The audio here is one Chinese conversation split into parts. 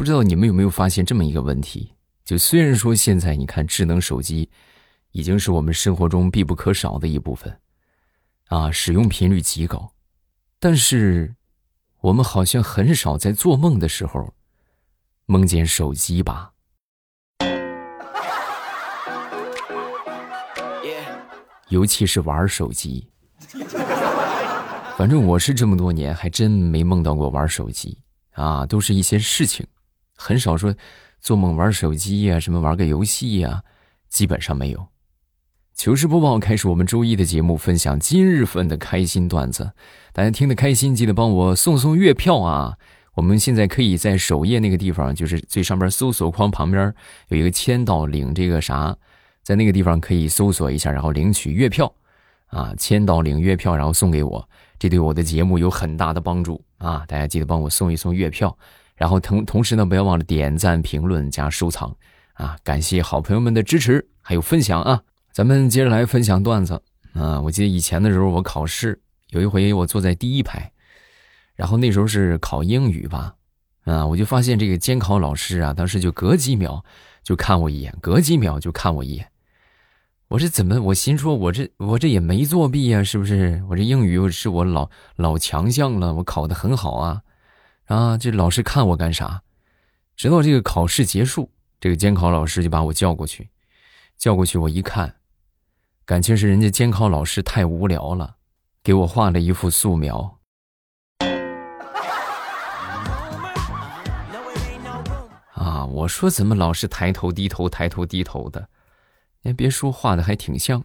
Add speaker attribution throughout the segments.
Speaker 1: 不知道你们有没有发现这么一个问题？就虽然说现在你看智能手机已经是我们生活中必不可少的一部分，啊，使用频率极高，但是我们好像很少在做梦的时候梦见手机吧？尤其是玩手机。反正我是这么多年还真没梦到过玩手机啊，都是一些事情，很少说做梦玩手机呀，什么玩个游戏呀，基本上没有。糗事播报开始，我们周一的节目，分享今日份的开心段子。大家听得开心，记得帮我送送月票啊！我们现在可以在首页那个地方，就是最上边搜索框旁边有一个签到领这个啥，在那个地方可以搜索一下，然后领取月票啊，签到领月票，然后送给我。这对我的节目有很大的帮助啊！大家记得帮我送一送月票，然后同同时呢，不要忘了点赞、评论加收藏啊！感谢好朋友们的支持还有分享啊！咱们接着来分享段子啊！我记得以前的时候，我考试有一回我坐在第一排，然后那时候是考英语吧，啊，我就发现这个监考老师啊，当时就隔几秒就看我一眼，隔几秒就看我一眼。我这怎么？我心说，我这我这也没作弊呀，是不是？我这英语是我老老强项了，我考的很好啊，啊！这老师看我干啥？直到这个考试结束，这个监考老师就把我叫过去，叫过去，我一看，感情是人家监考老师太无聊了，给我画了一幅素描。啊！我说怎么老是抬头低头，抬头低头的？哎，别说画的还挺像。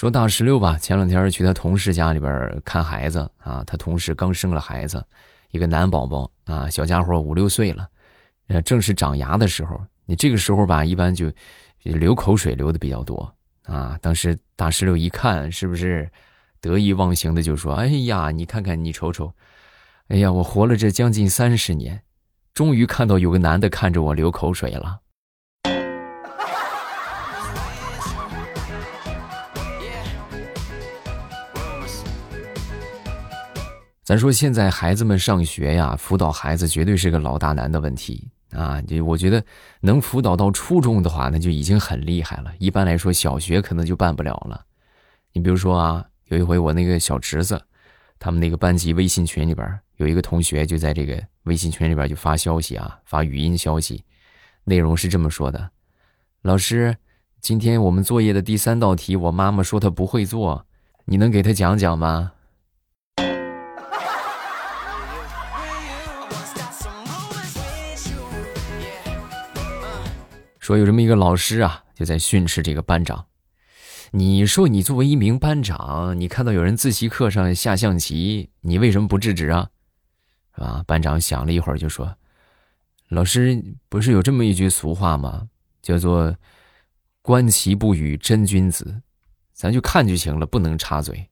Speaker 1: 说大石榴吧，前两天去他同事家里边看孩子啊，他同事刚生了孩子，一个男宝宝啊，小家伙五六岁了，呃，正是长牙的时候。你这个时候吧，一般就流口水流的比较多啊。当时大石榴一看，是不是得意忘形的就说：“哎呀，你看看，你瞅瞅。”哎呀，我活了这将近三十年，终于看到有个男的看着我流口水了。咱说现在孩子们上学呀，辅导孩子绝对是个老大难的问题啊！就我觉得能辅导到初中的话，那就已经很厉害了。一般来说，小学可能就办不了了。你比如说啊，有一回我那个小侄子，他们那个班级微信群里边。有一个同学就在这个微信群里边就发消息啊，发语音消息，内容是这么说的：“老师，今天我们作业的第三道题，我妈妈说她不会做，你能给她讲讲吗？”说有这么一个老师啊，就在训斥这个班长：“你说你作为一名班长，你看到有人自习课上下象棋，你为什么不制止啊？”啊！班长想了一会儿，就说：“老师，不是有这么一句俗话吗？叫做‘观棋不语真君子’，咱就看就行了，不能插嘴。”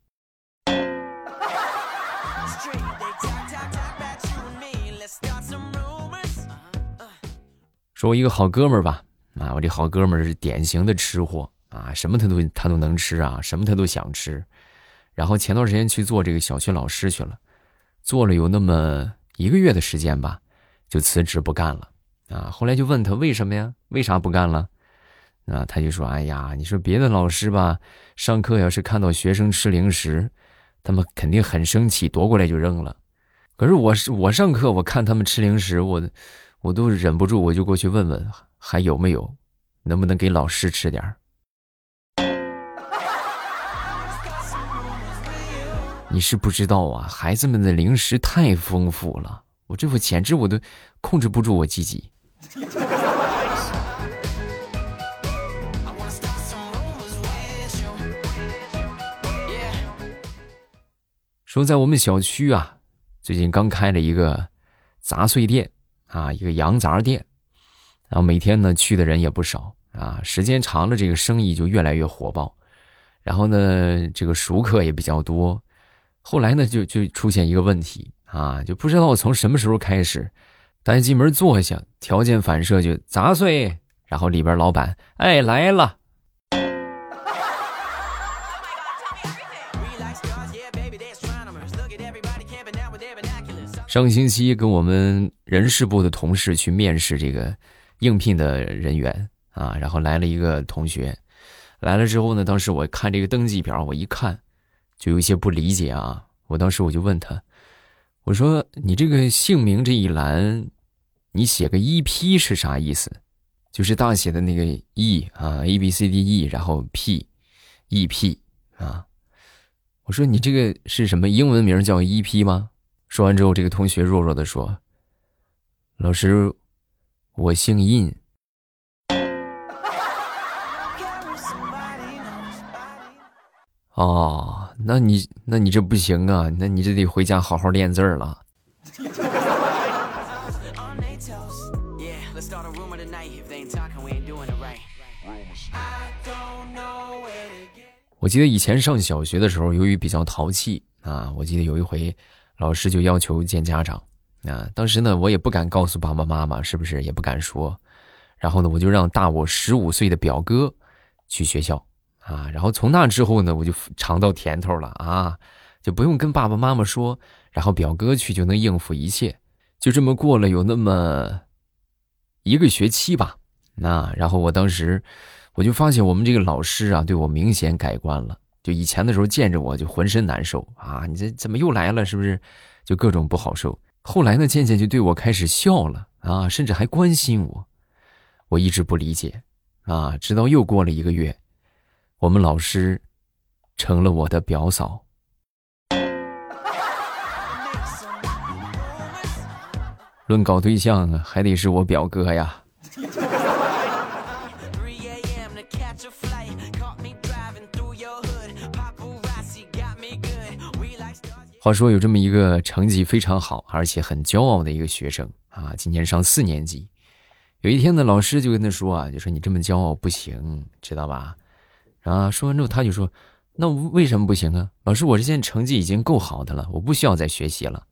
Speaker 1: 说，我一个好哥们儿吧，啊，我这好哥们儿是典型的吃货啊，什么他都他都能吃啊，什么他都想吃。然后前段时间去做这个小学老师去了。做了有那么一个月的时间吧，就辞职不干了啊。后来就问他为什么呀？为啥不干了？啊，他就说：“哎呀，你说别的老师吧，上课要是看到学生吃零食，他们肯定很生气，夺过来就扔了。可是我是我上课，我看他们吃零食，我我都忍不住，我就过去问问还有没有，能不能给老师吃点儿。”你是不知道啊，孩子们的零食太丰富了，我这我简直我都控制不住我自己。说在我们小区啊，最近刚开了一个杂碎店啊，一个羊杂店，然后每天呢去的人也不少啊时间长了这个生意就越来越火爆。然后呢这个熟客也比较多。后来呢就就出现一个问题啊就不知道从什么时候开始单进门坐下条件反射就砸碎然后里边老板哎来了。上星期跟我们人事部的同事去面试这个应聘的人员啊，然后来了一个同学，来了之后呢，当时我看这个登记表，我一看就有一些不理解啊。我当时我就问他，我说你这个姓名这一栏，你写个 EP 是啥意思？就是大写的那个 E 啊，A B C D E，然后 P，E P 啊。我说你这个是什么英文名叫 EP 吗？说完之后，这个同学弱弱的说：“老师，我姓印。”哦，那你那你这不行啊，那你这得回家好好练字了。我记得以前上小学的时候，由于比较淘气啊，我记得有一回。老师就要求见家长，啊，当时呢，我也不敢告诉爸爸妈妈，是不是也不敢说，然后呢，我就让大我十五岁的表哥去学校，啊，然后从那之后呢，我就尝到甜头了啊，就不用跟爸爸妈妈说，然后表哥去就能应付一切，就这么过了有那么一个学期吧，那然后我当时我就发现我们这个老师啊，对我明显改观了。就以前的时候见着我就浑身难受啊！你这怎么又来了？是不是？就各种不好受。后来呢，渐渐就对我开始笑了啊，甚至还关心我。我一直不理解啊，直到又过了一个月，我们老师成了我的表嫂。论搞对象，还得是我表哥呀。话说有这么一个成绩非常好，而且很骄傲的一个学生啊，今年上四年级。有一天呢，老师就跟他说啊，就说你这么骄傲不行，知道吧？啊，说完之后他就说，那为什么不行啊？老师，我这现在成绩已经够好的了，我不需要再学习了。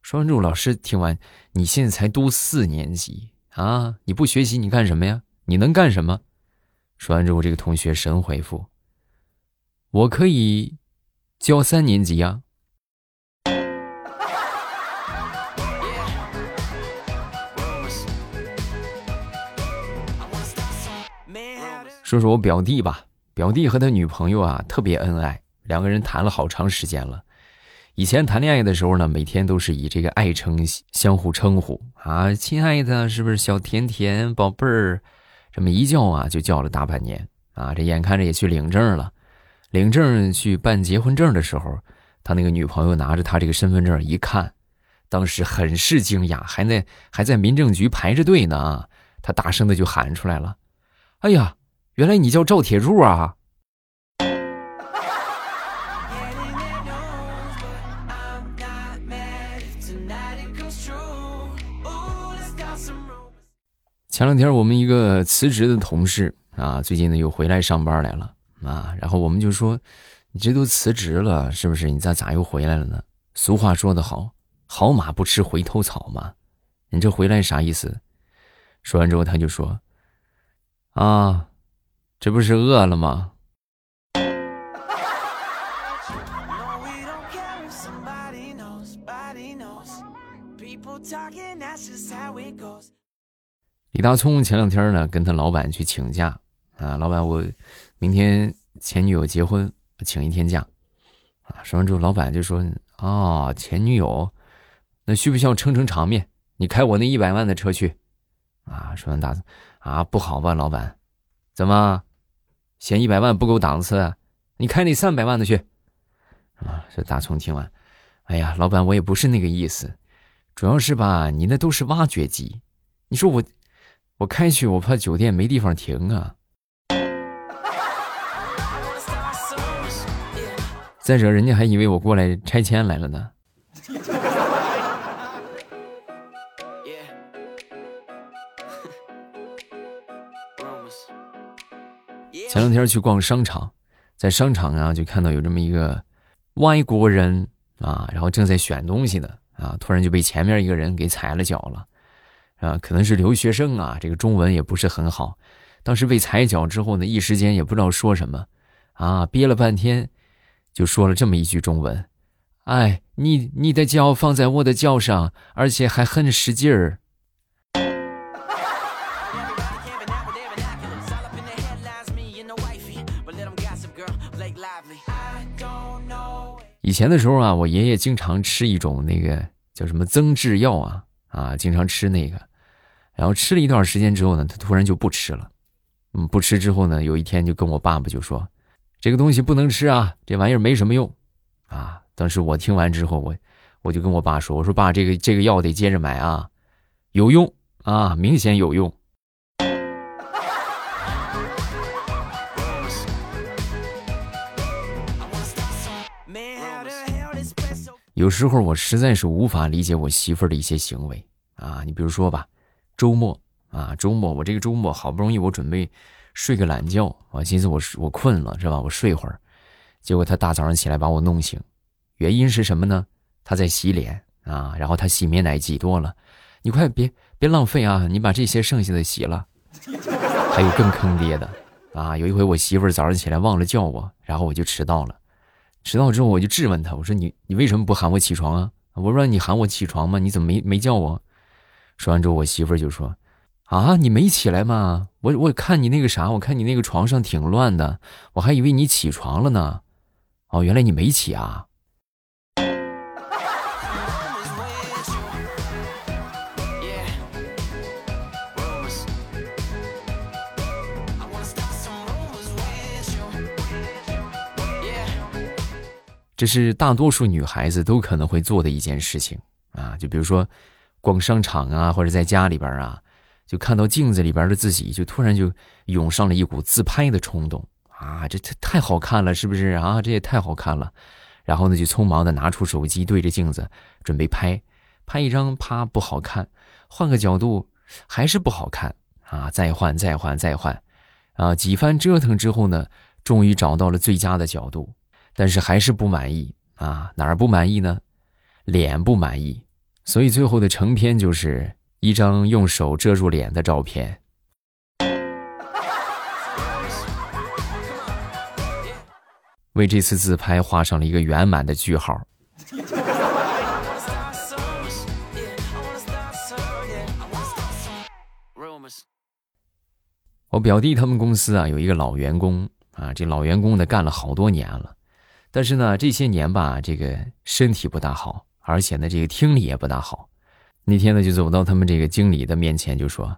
Speaker 1: 说完之后，老师听完，你现在才读四年级啊，你不学习你干什么呀？你能干什么？说完之后，这个同学神回复：我可以教三年级呀。说说我表弟吧，表弟和他女朋友啊特别恩爱，两个人谈了好长时间了。以前谈恋爱的时候呢，每天都是以这个爱称相互称呼啊，亲爱的，是不是小甜甜宝贝儿？这么一叫啊，就叫了大半年啊。这眼看着也去领证了，领证去办结婚证的时候，他那个女朋友拿着他这个身份证一看，当时很是惊讶，还在还在民政局排着队呢啊。他大声的就喊出来了：“哎呀！”原来你叫赵铁柱啊！前两天我们一个辞职的同事啊，最近呢又回来上班来了啊，然后我们就说：“你这都辞职了，是不是？你咋咋又回来了呢？”俗话说得好，“好马不吃回头草”嘛。你这回来啥意思？说完之后，他就说：“啊。”这不是饿了吗？李大聪前两天呢，跟他老板去请假啊，老板，我明天前女友结婚，请一天假啊。说完之后，老板就说：“啊，前女友，那需不需要撑撑场面？你开我那一百万的车去啊？”说完，大聪啊，不好吧，老板，怎么？嫌一百万不够档次，你开那三百万的去。啊，这大葱听完，哎呀，老板，我也不是那个意思，主要是吧，你那都是挖掘机，你说我，我开去，我怕酒店没地方停啊。再者，人家还以为我过来拆迁来了呢。前两天去逛商场，在商场啊就看到有这么一个外国人啊，然后正在选东西呢啊，突然就被前面一个人给踩了脚了，啊，可能是留学生啊，这个中文也不是很好，当时被踩脚之后呢，一时间也不知道说什么，啊，憋了半天，就说了这么一句中文，哎，你你的脚放在我的脚上，而且还很使劲儿。以前的时候啊，我爷爷经常吃一种那个叫什么增质药啊啊，经常吃那个，然后吃了一段时间之后呢，他突然就不吃了。嗯，不吃之后呢，有一天就跟我爸爸就说：“这个东西不能吃啊，这玩意儿没什么用。”啊，当时我听完之后，我我就跟我爸说：“我说爸，这个这个药得接着买啊，有用啊，明显有用。”有时候我实在是无法理解我媳妇儿的一些行为啊，你比如说吧，周末啊，周末我这个周末好不容易我准备睡个懒觉，我寻思我我困了是吧？我睡会儿，结果她大早上起来把我弄醒，原因是什么呢？她在洗脸啊，然后她洗面奶挤多了，你快别别浪费啊，你把这些剩下的洗了。还有更坑爹的啊，有一回我媳妇儿早上起来忘了叫我，然后我就迟到了。迟到之后，我就质问他：“我说你你为什么不喊我起床啊？我说你喊我起床吗？你怎么没没叫我？”说完之后，我媳妇就说：“啊，你没起来吗？我我看你那个啥，我看你那个床上挺乱的，我还以为你起床了呢。哦，原来你没起啊。”这是大多数女孩子都可能会做的一件事情啊，就比如说，逛商场啊，或者在家里边啊，就看到镜子里边的自己，就突然就涌上了一股自拍的冲动啊，这太太好看了，是不是啊？这也太好看了，然后呢，就匆忙的拿出手机对着镜子准备拍，拍一张啪不好看，换个角度还是不好看啊，再换再换再换，啊，几番折腾之后呢，终于找到了最佳的角度。但是还是不满意啊？哪儿不满意呢？脸不满意，所以最后的成片就是一张用手遮住脸的照片。为这次自拍画上了一个圆满的句号。我表弟他们公司啊，有一个老员工啊，这老员工呢干了好多年了。但是呢，这些年吧，这个身体不大好，而且呢，这个听力也不大好。那天呢，就走到他们这个经理的面前，就说：“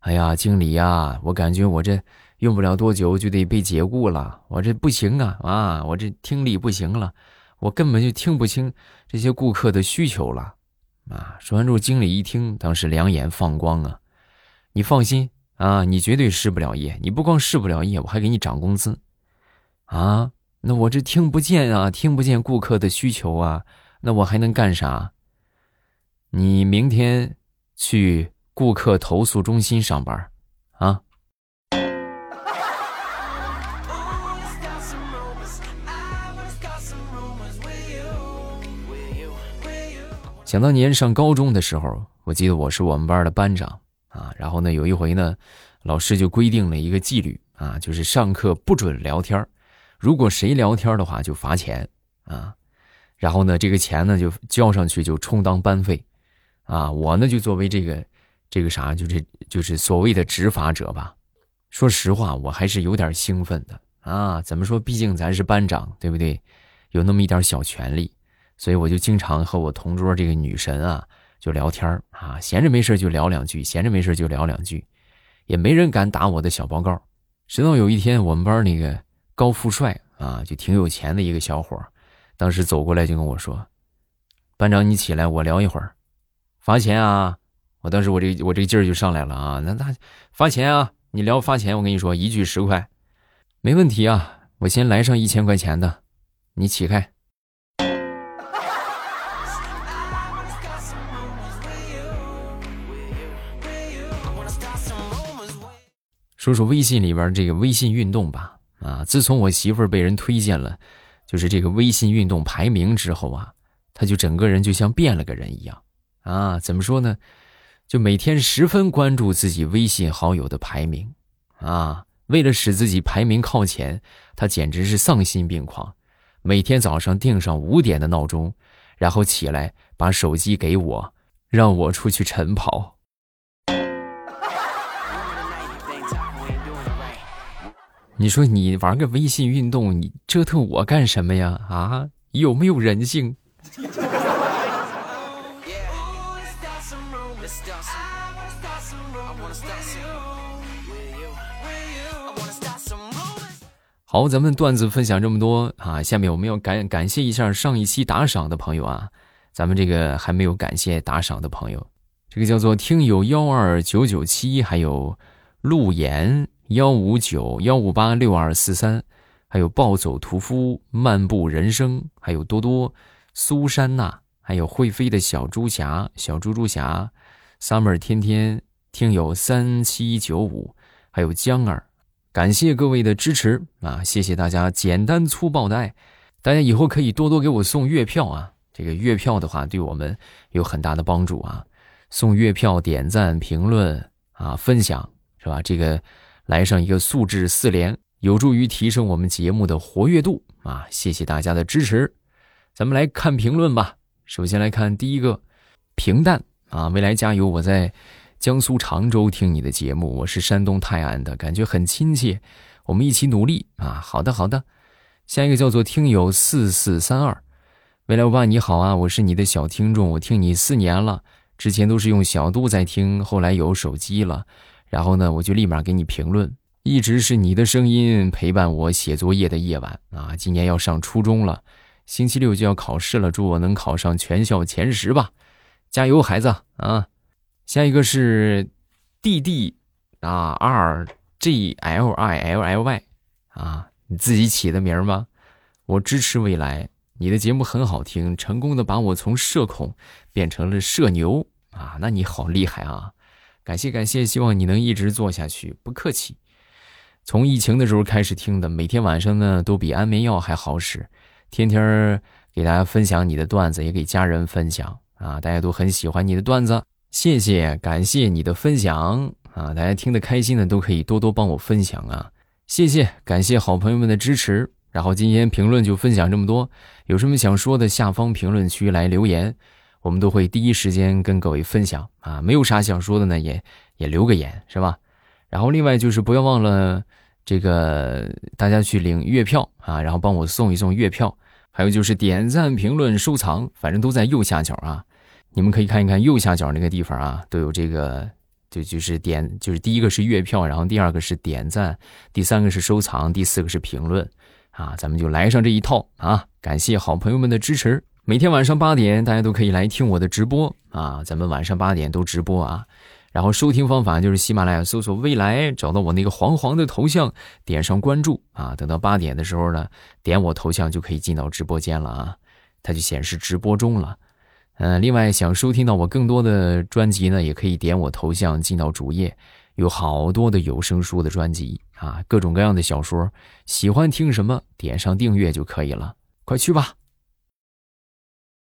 Speaker 1: 哎呀，经理呀，我感觉我这用不了多久就得被解雇了，我这不行啊啊，我这听力不行了，我根本就听不清这些顾客的需求了。”啊，说完之后，经理一听，当时两眼放光啊！你放心啊，你绝对失不了业，你不光失不了业，我还给你涨工资，啊！那我这听不见啊，听不见顾客的需求啊，那我还能干啥？你明天去顾客投诉中心上班，啊？想当年上高中的时候，我记得我是我们班的班长啊。然后呢，有一回呢，老师就规定了一个纪律啊，就是上课不准聊天如果谁聊天的话，就罚钱啊，然后呢，这个钱呢就交上去就充当班费，啊，我呢就作为这个这个啥，就是就是所谓的执法者吧。说实话，我还是有点兴奋的啊。怎么说？毕竟咱是班长，对不对？有那么一点小权利，所以我就经常和我同桌这个女神啊就聊天啊，闲着没事就聊两句，闲着没事就聊两句，也没人敢打我的小报告。直到有一天，我们班那个。高富帅啊，就挺有钱的一个小伙当时走过来就跟我说：“班长，你起来，我聊一会儿，罚钱啊！”我当时我这我这劲儿就上来了啊，那那罚钱啊！你聊罚钱，我跟你说，一句十块，没问题啊！我先来上一千块钱的，你起开。说说微信里边这个微信运动吧。啊！自从我媳妇儿被人推荐了，就是这个微信运动排名之后啊，她就整个人就像变了个人一样啊！怎么说呢？就每天十分关注自己微信好友的排名啊！为了使自己排名靠前，她简直是丧心病狂，每天早上定上五点的闹钟，然后起来把手机给我，让我出去晨跑。你说你玩个微信运动，你折腾我干什么呀？啊，有没有人性？好，咱们段子分享这么多啊，下面我们要感感谢一下上一期打赏的朋友啊，咱们这个还没有感谢打赏的朋友，这个叫做听友幺二九九七，还有陆岩。幺五九幺五八六二四三，还有暴走屠夫漫步人生，还有多多苏珊娜，还有会飞的小猪侠小猪猪侠，summer 天天听友三七九五，还有江儿，感谢各位的支持啊！谢谢大家简单粗暴的爱，大家以后可以多多给我送月票啊！这个月票的话，对我们有很大的帮助啊！送月票、点赞、评论啊、分享是吧？这个。来上一个素质四连，有助于提升我们节目的活跃度啊！谢谢大家的支持。咱们来看评论吧。首先来看第一个，平淡啊，未来加油！我在江苏常州听你的节目，我是山东泰安的，感觉很亲切。我们一起努力啊！好的，好的。下一个叫做听友四四三二，未来欧巴你好啊，我是你的小听众，我听你四年了，之前都是用小度在听，后来有手机了。然后呢，我就立马给你评论，一直是你的声音陪伴我写作业的夜晚啊！今年要上初中了，星期六就要考试了，祝我能考上全校前十吧，加油，孩子啊！下一个是 D D 啊，R G L I L L Y 啊，你自己起的名吗？我支持未来，你的节目很好听，成功的把我从社恐变成了社牛啊！那你好厉害啊！感谢感谢，希望你能一直做下去，不客气。从疫情的时候开始听的，每天晚上呢都比安眠药还好使，天天给大家分享你的段子，也给家人分享啊，大家都很喜欢你的段子，谢谢，感谢你的分享啊，大家听得开心的都可以多多帮我分享啊，谢谢，感谢好朋友们的支持。然后今天评论就分享这么多，有什么想说的，下方评论区来留言。我们都会第一时间跟各位分享啊，没有啥想说的呢，也也留个言是吧？然后另外就是不要忘了这个大家去领月票啊，然后帮我送一送月票。还有就是点赞、评论、收藏，反正都在右下角啊，你们可以看一看右下角那个地方啊，都有这个，就就是点，就是第一个是月票，然后第二个是点赞，第三个是收藏，第四个是评论啊，咱们就来上这一套啊！感谢好朋友们的支持。每天晚上八点，大家都可以来听我的直播啊！咱们晚上八点都直播啊。然后收听方法就是喜马拉雅搜索“未来”，找到我那个黄黄的头像，点上关注啊。等到八点的时候呢，点我头像就可以进到直播间了啊，它就显示直播中了。嗯，另外想收听到我更多的专辑呢，也可以点我头像进到主页，有好多的有声书的专辑啊，各种各样的小说，喜欢听什么点上订阅就可以了，快去吧。